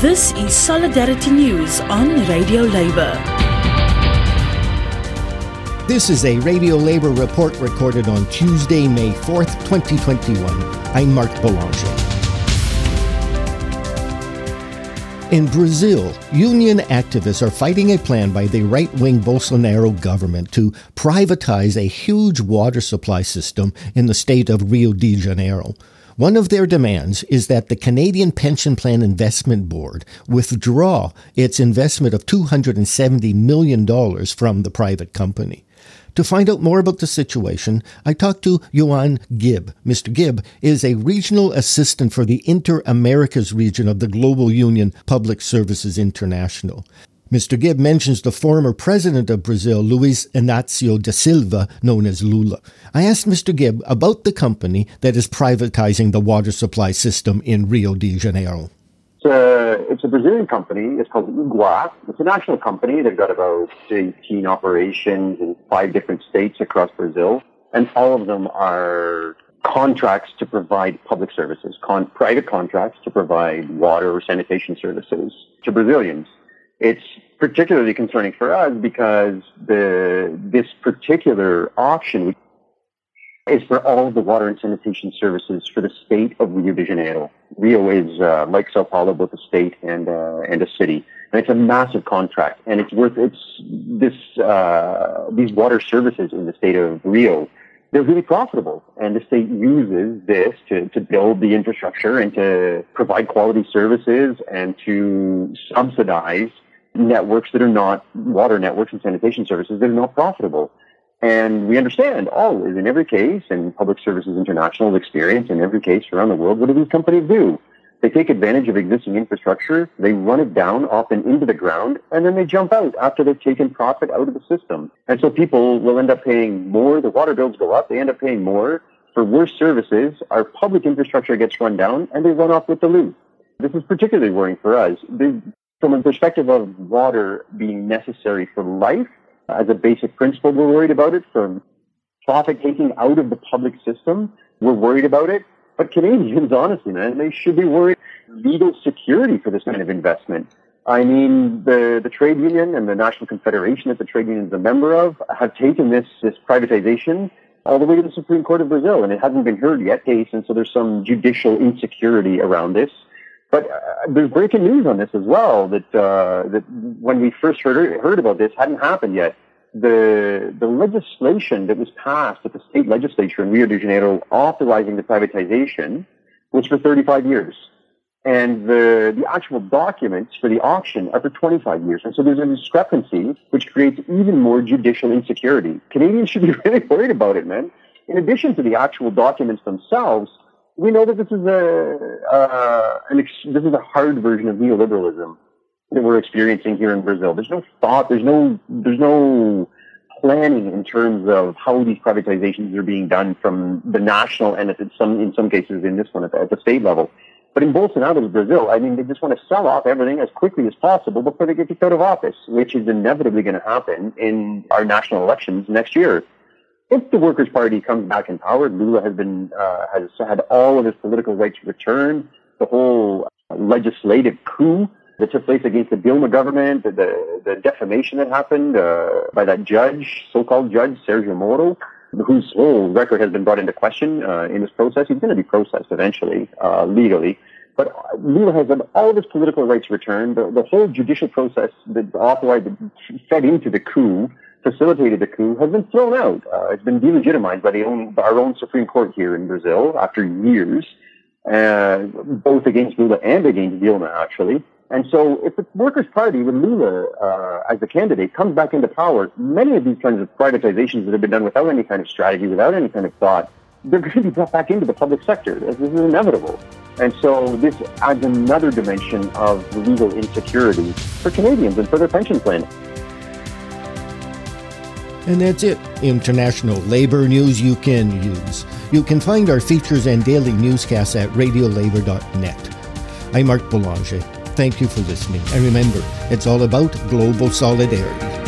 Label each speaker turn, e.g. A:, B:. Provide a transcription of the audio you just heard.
A: This is Solidarity News on Radio Labour.
B: This is a Radio Labour report recorded on Tuesday, May 4th, 2021. I'm Mark Boulanger. In Brazil, union activists are fighting a plan by the right wing Bolsonaro government to privatize a huge water supply system in the state of Rio de Janeiro. One of their demands is that the Canadian Pension Plan Investment Board withdraw its investment of $270 million from the private company. To find out more about the situation, I talked to Euan Gibb. Mr. Gibb is a regional assistant for the Inter Americas region of the Global Union Public Services International. Mr. Gibb mentions the former president of Brazil, Luiz Inácio da Silva, known as Lula. I asked Mr. Gibb about the company that is privatizing the water supply system in Rio de Janeiro.
C: It's a, it's a Brazilian company. It's called Igua. It's a national company. They've got about 18 operations in five different states across Brazil. And all of them are contracts to provide public services, con- private contracts to provide water or sanitation services to Brazilians. It's particularly concerning for us because the this particular option is for all of the water and sanitation services for the state of Rio de Janeiro. Rio is uh, like Sao Paulo, both a state and uh, and a city, and it's a massive contract, and it's worth it's this uh, these water services in the state of Rio. They're really profitable, and the state uses this to, to build the infrastructure and to provide quality services and to subsidize networks that are not water networks and sanitation services that are not profitable. And we understand always in every case, and Public Services International's experience in every case around the world, what do these companies do? They take advantage of existing infrastructure, they run it down, often into the ground, and then they jump out after they've taken profit out of the system. And so people will end up paying more, the water bills go up, they end up paying more for worse services, our public infrastructure gets run down, and they run off with the loot. This is particularly worrying for us. The, from a perspective of water being necessary for life, as a basic principle, we're worried about it. From profit taking out of the public system, we're worried about it. But Canadians, honestly, man, they should be worried legal security for this kind of investment. I mean, the, the trade union and the National Confederation that the trade union is a member of have taken this, this privatization all the way to the Supreme Court of Brazil, and it hasn't been heard yet, case, and so there's some judicial insecurity around this. But uh, there's breaking news on this as well that uh, that when we first heard heard about this hadn't happened yet. The the legislation that was passed at the state legislature in Rio de Janeiro authorizing the privatization was for 35 years, and the the actual documents for the auction are for 25 years. And so there's a discrepancy which creates even more judicial insecurity. Canadians should be really worried about it, man. In addition to the actual documents themselves, we know that this is a uh, ex- this is a hard version of neoliberalism that we're experiencing here in Brazil. There's no thought. There's no there's no planning in terms of how these privatizations are being done from the national and at some in some cases in this one at the, at the state level. But in Bolsonaro's Brazil, I mean, they just want to sell off everything as quickly as possible before they get kicked out of office, which is inevitably going to happen in our national elections next year if the Workers' Party comes back in power, Lula has been uh, has had all of his political rights returned. The whole legislative coup that took place against the Dilma government, the the, the defamation that happened uh, by that judge, so-called judge Sergio Moro, whose whole record has been brought into question uh, in this process. He's going to be processed eventually uh, legally. But Lula has had all of his political rights returned. The, the whole judicial process that authorized, fed into the coup facilitated the coup has been thrown out. Uh, it's been delegitimized by own, by our own Supreme Court here in Brazil after years, uh, both against Lula and against Dilma, actually. And so if the Workers' Party with Lula uh, as the candidate comes back into power, many of these kinds of privatizations that have been done without any kind of strategy, without any kind of thought, they're going to be brought back into the public sector. This is inevitable. And so this adds another dimension of legal insecurity for Canadians and for their pension plan.
B: And that's it. International labor news you can use. You can find our features and daily newscasts at radiolabour.net. I'm Mark Boulanger. Thank you for listening. And remember, it's all about global solidarity.